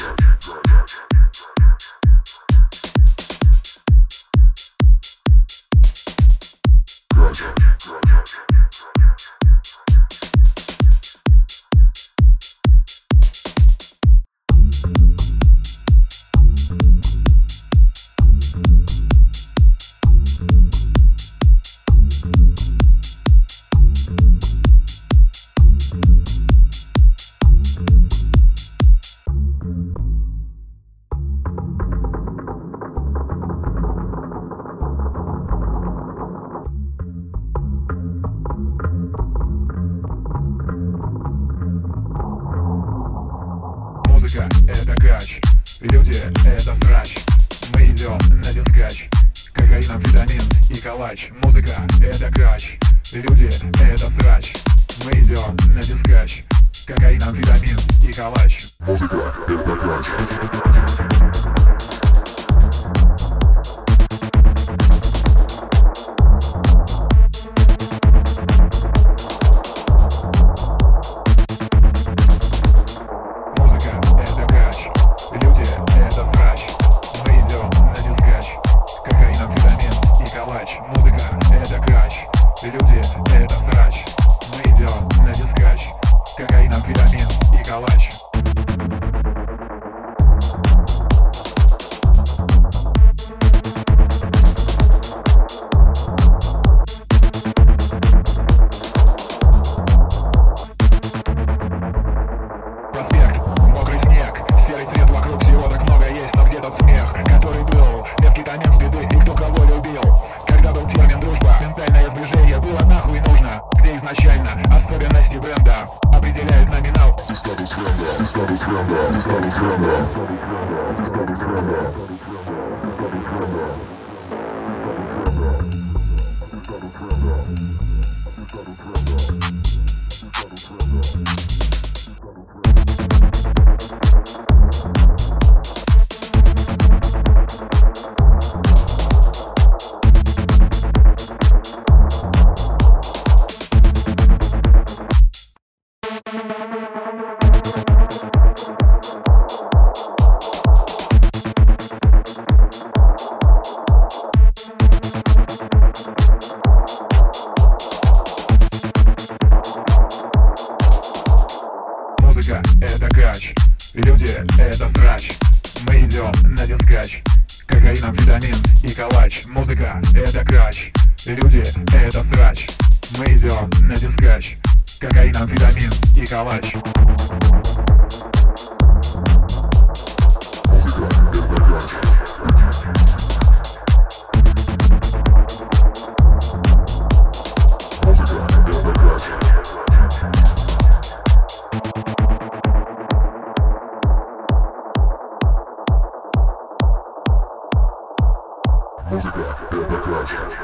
Yeah. Люди — это срач. Мы идем на дискач, кокаин, амфетамин и калач. Музыка — это кач, люди — это срач. Мы идем на дискач, кокаин, амфетамин и калач. Музыка — это кач. Люди — это срач. Мы идем на дискач, кокаин, амфетамин и калач. Проспект, мокрый снег, серый цвет вокруг всего так много есть, но где тот смех, который был, меткий конец изначально особенности бренда определяют номинал. И статус френда. И статус френда. И статус френда. И статус френда. И статус френда. Музыка — люди — это срач. Мы идем на дискач, кокаин, амфетамин и калач. Музыка — это кач, люди — это срач. Мы идем на дискач, кокаин, амфетамин и калач Музыка — это кач.